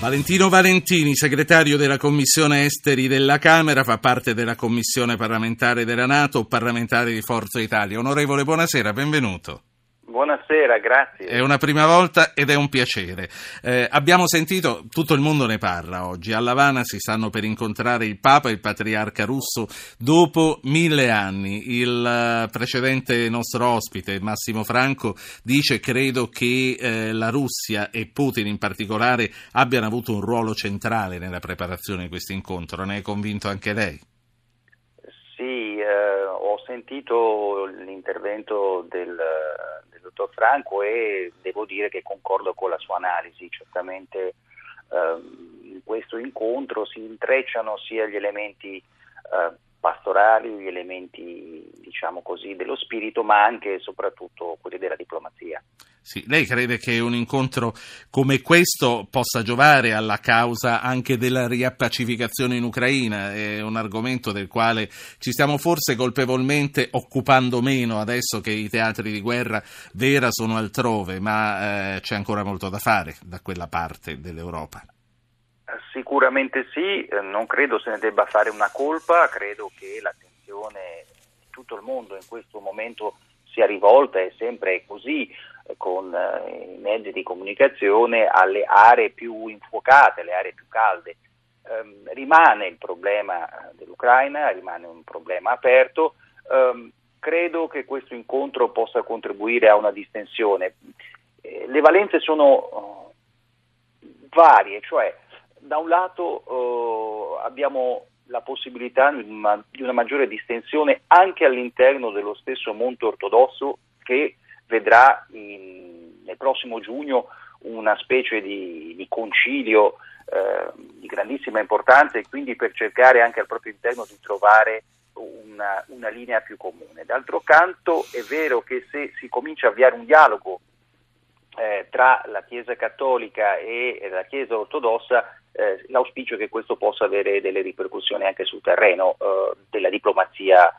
Valentino Valentini, segretario della Commissione Esteri della Camera, fa parte della Commissione parlamentare della Nato, parlamentare di Forza Italia. Onorevole, buonasera, benvenuto. Buonasera, grazie. È una prima volta ed è un piacere. Eh, abbiamo sentito, tutto il mondo ne parla oggi, a Lavana si stanno per incontrare il Papa e il Patriarca russo dopo mille anni. Il eh, precedente nostro ospite, Massimo Franco, dice credo che eh, la Russia e Putin in particolare abbiano avuto un ruolo centrale nella preparazione di questo incontro. Ne è convinto anche lei? Sì, eh, ho sentito l'intervento del dottor Franco e devo dire che concordo con la sua analisi, certamente ehm, in questo incontro si intrecciano sia gli elementi eh, pastorali, gli elementi diciamo così dello spirito, ma anche e soprattutto quelli della diplomazia. Sì, lei crede che un incontro come questo possa giovare alla causa anche della riappacificazione in Ucraina? È un argomento del quale ci stiamo forse colpevolmente occupando meno adesso che i teatri di guerra vera sono altrove, ma eh, c'è ancora molto da fare da quella parte dell'Europa. Sicuramente sì, eh, non credo se ne debba fare una colpa, credo che l'attenzione di tutto il mondo in questo momento sia rivolta e sempre così con eh, i mezzi di comunicazione alle aree più infuocate, alle aree più calde. Um, rimane il problema dell'Ucraina, rimane un problema aperto. Um, credo che questo incontro possa contribuire a una distensione. Eh, le valenze sono uh, varie, cioè da un lato uh, abbiamo la possibilità di una, di una maggiore distensione anche all'interno dello stesso mondo ortodosso che vedrà in, nel prossimo giugno una specie di, di concilio eh, di grandissima importanza e quindi per cercare anche al proprio interno di trovare una, una, linea più comune. D'altro canto è vero che se si comincia a avviare un dialogo eh, tra la Chiesa cattolica e la Chiesa ortodossa, eh, l'auspicio è che questo possa avere delle ripercussioni anche sul terreno eh, della diplomazia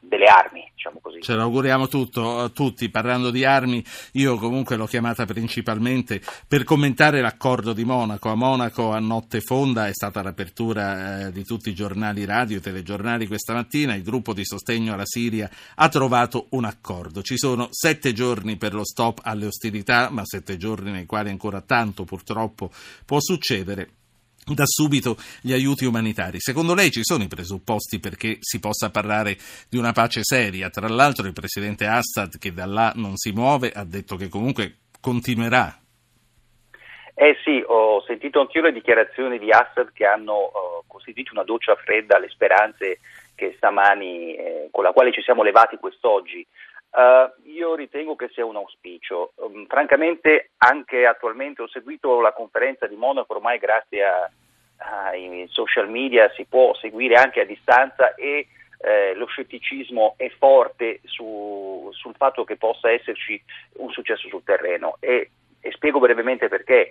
delle armi, diciamo così. Ce l'auguriamo tutto, tutti. Parlando di armi, io comunque l'ho chiamata principalmente per commentare l'accordo di Monaco. A Monaco a notte fonda è stata l'apertura eh, di tutti i giornali radio e telegiornali questa mattina. Il gruppo di sostegno alla Siria ha trovato un accordo. Ci sono sette giorni per lo stop alle ostilità, ma sette giorni nei quali ancora tanto purtroppo può succedere da subito gli aiuti umanitari. Secondo lei ci sono i presupposti perché si possa parlare di una pace seria? Tra l'altro il presidente Assad, che da là non si muove, ha detto che comunque continuerà. Eh sì, ho sentito anch'io le dichiarazioni di Assad che hanno uh, costituito una doccia fredda alle speranze che stamani, eh, con la quale ci siamo levati quest'oggi. Uh, io ritengo che sia un auspicio. Um, francamente, anche attualmente ho seguito la conferenza di Monaco, ormai grazie ai social media si può seguire anche a distanza e eh, lo scetticismo è forte su, sul fatto che possa esserci un successo sul terreno e, e spiego brevemente perché.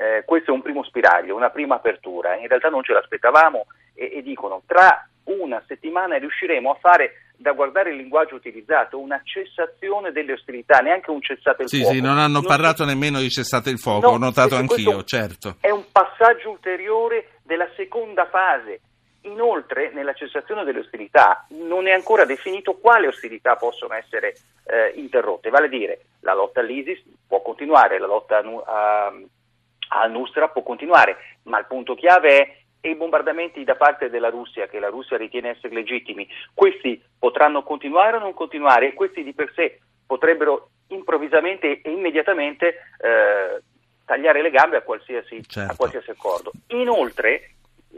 Eh, questo è un primo spiraglio, una prima apertura, in realtà non ce l'aspettavamo e, e dicono tra una settimana riusciremo a fare da guardare il linguaggio utilizzato, una cessazione delle ostilità, neanche un cessate il sì, fuoco. Sì, non hanno non parlato si... nemmeno di cessate il fuoco, no, ho notato anch'io, certo. È un passaggio ulteriore della seconda fase. Inoltre, nella cessazione delle ostilità non è ancora definito quali ostilità possono essere eh, interrotte, vale a dire la lotta all'ISIS può continuare, la lotta al-Nusra può continuare, ma il punto chiave è e i bombardamenti da parte della Russia, che la Russia ritiene essere legittimi, questi potranno continuare o non continuare e questi di per sé potrebbero improvvisamente e immediatamente eh, tagliare le gambe a qualsiasi, certo. a qualsiasi, accordo. Inoltre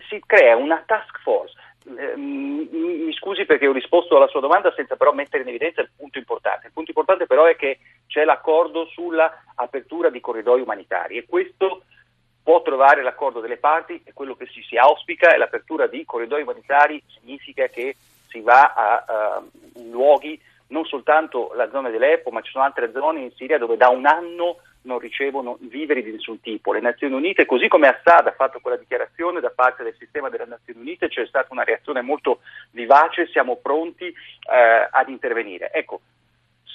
si crea una task force. Eh, mi scusi perché ho risposto alla sua domanda senza però mettere in evidenza il punto importante. Il punto importante però è che c'è l'accordo sulla apertura di corridoi umanitari e questo può trovare l'accordo delle parti e quello che si, si auspica è l'apertura di corridoi umanitari, significa che si va a, a luoghi, non soltanto la zona dell'Epo, ma ci sono altre zone in Siria dove da un anno non ricevono viveri di nessun tipo. Le Nazioni Unite, così come Assad ha fatto quella dichiarazione da parte del sistema delle Nazioni Unite, c'è stata una reazione molto vivace, siamo pronti eh, ad intervenire. Ecco,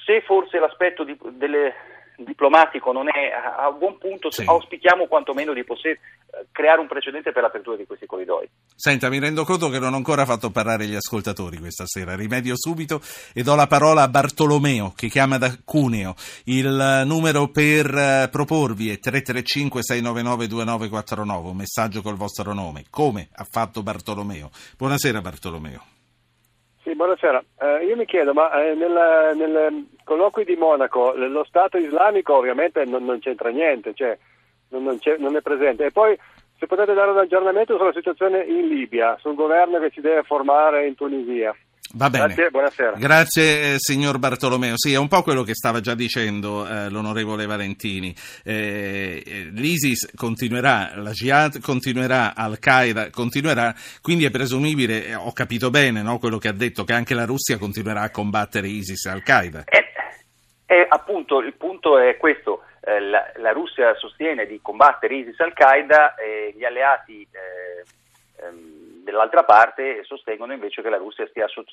se forse l'aspetto di, delle diplomatico non è a, buon punto, sì. auspichiamo quantomeno di poter eh, creare un precedente per l'apertura di questi corridoi. Senta, mi rendo conto che non ho ancora fatto parlare gli ascoltatori questa sera. Rimedio subito e do la parola a Bartolomeo che chiama da Cuneo. Il numero per eh, proporvi è 335 699 2949, un messaggio col vostro nome. Come ha fatto Bartolomeo? Buonasera Bartolomeo. Buonasera. Eh, io mi chiedo, ma eh, nel, nel colloquio di Monaco lo Stato islamico ovviamente non, non c'entra niente, cioè non, non, non, è presente. E poi se potete dare un aggiornamento sulla situazione in Libia, sul governo che si deve formare in Tunisia. Va bene. Grazie, buonasera. Grazie eh, signor Bartolomeo. Sì, è un po' quello che stava già dicendo eh, l'onorevole Valentini. Eh, eh L'ISIS continuerà, la Jihad continuerà, Al-Qaeda continuerà, quindi è presumibile, eh, ho capito bene no, quello che ha detto, che anche la Russia continuerà a combattere ISIS e Al-Qaeda. Eh, appunto, il punto è questo. La, la, Russia sostiene di combattere ISIS e Al-Qaeda e gli alleati ehm, dall'altra parte sostengono invece che la Russia stia so-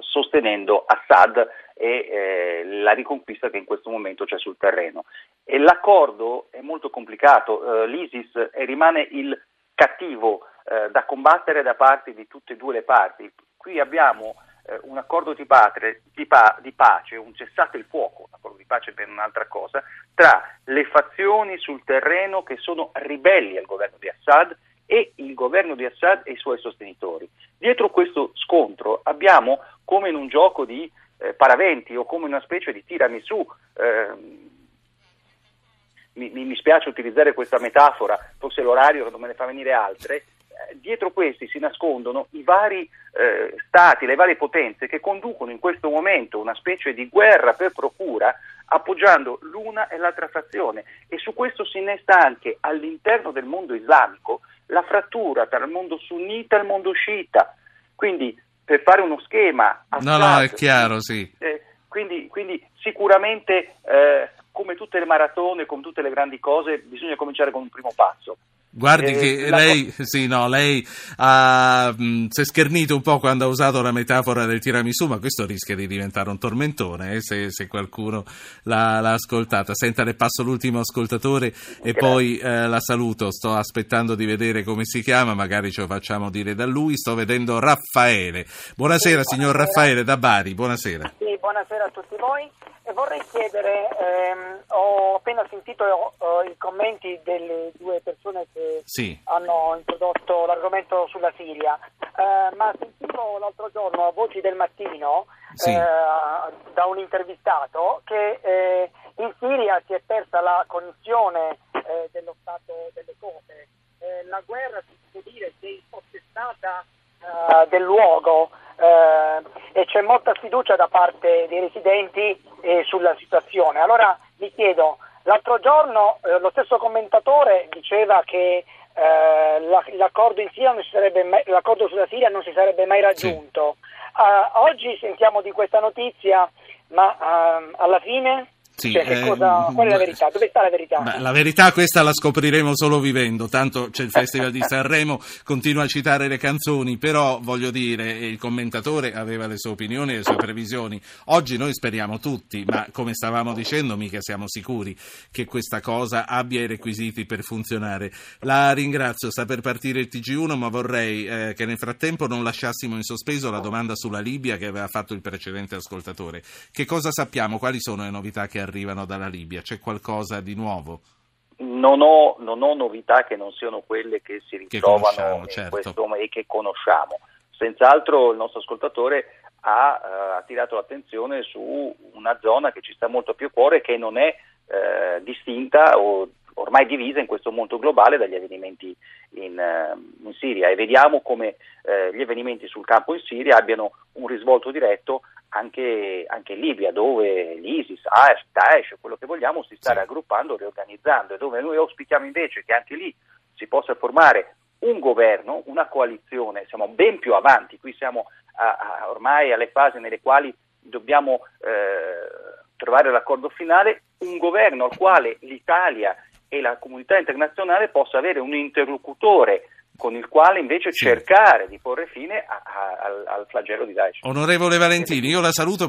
sostenendo Assad e eh, la riconquista che in questo momento c'è sul terreno. E l'accordo è molto complicato, eh, l'ISIS rimane il cattivo eh, da combattere da parte di tutte e due le parti. Qui abbiamo eh, un accordo di, patria, di, pa- di, pace, un cessate il fuoco, un accordo di pace per un'altra cosa, tra le fazioni sul terreno che sono ribelli al governo di Assad e il governo di Assad e i suoi sostenitori. Dietro questo scontro abbiamo, come in un gioco di eh, paraventi o come in una specie di tiramisù, eh, mi, mi, spiace utilizzare questa metafora, forse l'orario non me ne fa venire altre, eh, dietro questi si nascondono i vari eh, stati, le varie potenze che conducono in questo momento una specie di guerra per procura appoggiando l'una e l'altra fazione e su questo si innesta anche all'interno del mondo islamico la frattura tra il mondo sunnita e il mondo sciita. Quindi, per fare uno schema... No, no, è chiaro, sì. Eh, quindi, quindi, sicuramente, eh, come tutte le maratone, come tutte le grandi cose, bisogna cominciare con un primo passo. Guardi eh, che lei, co- sì, no, lei ha, mh, mm, si è schernito un po' quando ha usato la metafora del tiramisù, ma questo rischia di diventare un tormentone eh, se, se, qualcuno l'ha, l'ha, ascoltata. Senta, le passo l'ultimo ascoltatore e Grazie. poi eh, la saluto. Sto aspettando di vedere come si chiama, magari ce lo facciamo dire da lui. Sto vedendo Raffaele. Buonasera, sì, signor buonasera. Raffaele da Bari, buonasera. Sì, buonasera a tutti voi. E vorrei chiedere, ehm, ho appena sentito eh, i commenti delle due persone che sì. hanno introdotto l'argomento sulla Siria, eh, ma sentivo l'altro giorno a Voci del Mattino sì. eh, da un intervistato che eh, in Siria si è persa la connessione eh, dello stato delle cose. Eh, la guerra, si può dire, si è impossessata del luogo e c'è molta sfiducia da parte dei residenti eh, sulla situazione. Allora mi chiedo, l'altro giorno eh, lo stesso commentatore diceva che eh, la, l'accordo, mai, l'accordo, sulla Siria non si sarebbe mai raggiunto. Sì. Uh, oggi sentiamo di questa notizia, ma uh, alla fine sì, cioè, eh, cosa, qual è la verità? Dove sta la verità? Beh, la verità questa la scopriremo solo vivendo, tanto c'è il Festival di Sanremo, continua a citare le canzoni, però voglio dire, il commentatore aveva le sue opinioni e le sue previsioni. Oggi noi speriamo tutti, ma come stavamo dicendo mica siamo sicuri che questa cosa abbia i requisiti per funzionare. La ringrazio, sta per partire il TG1, ma vorrei eh, che nel frattempo non lasciassimo in sospeso la domanda sulla Libia che aveva fatto il precedente ascoltatore. Che cosa sappiamo? Quali sono le novità che arrivano dalla Libia? C'è qualcosa di nuovo? Non ho, non ho novità che non siano quelle che si ritrovano che certo. questo, e che conosciamo. Senz'altro il nostro ascoltatore ha uh, attirato l'attenzione su una zona che ci sta molto più a cuore che non è uh, distinta o ormai divisa in questo mondo globale dagli avvenimenti in, uh, in Siria e vediamo come gli avvenimenti sul campo in Siria abbiano un risvolto diretto anche, anche, in Libia, dove l'ISIS, AES, Daesh, quello che vogliamo, si sta sì. raggruppando, riorganizzando e dove noi auspichiamo invece che anche lì si possa formare un governo, una coalizione, siamo ben più avanti, qui siamo a, a, ormai alle fasi nelle quali dobbiamo eh, trovare l'accordo finale, un governo al quale l'Italia e la comunità internazionale possa avere un interlocutore con il quale invece sì. cercare di porre fine a, a, al, al, flagello di Daesh. Onorevole Valentini, io la saluto.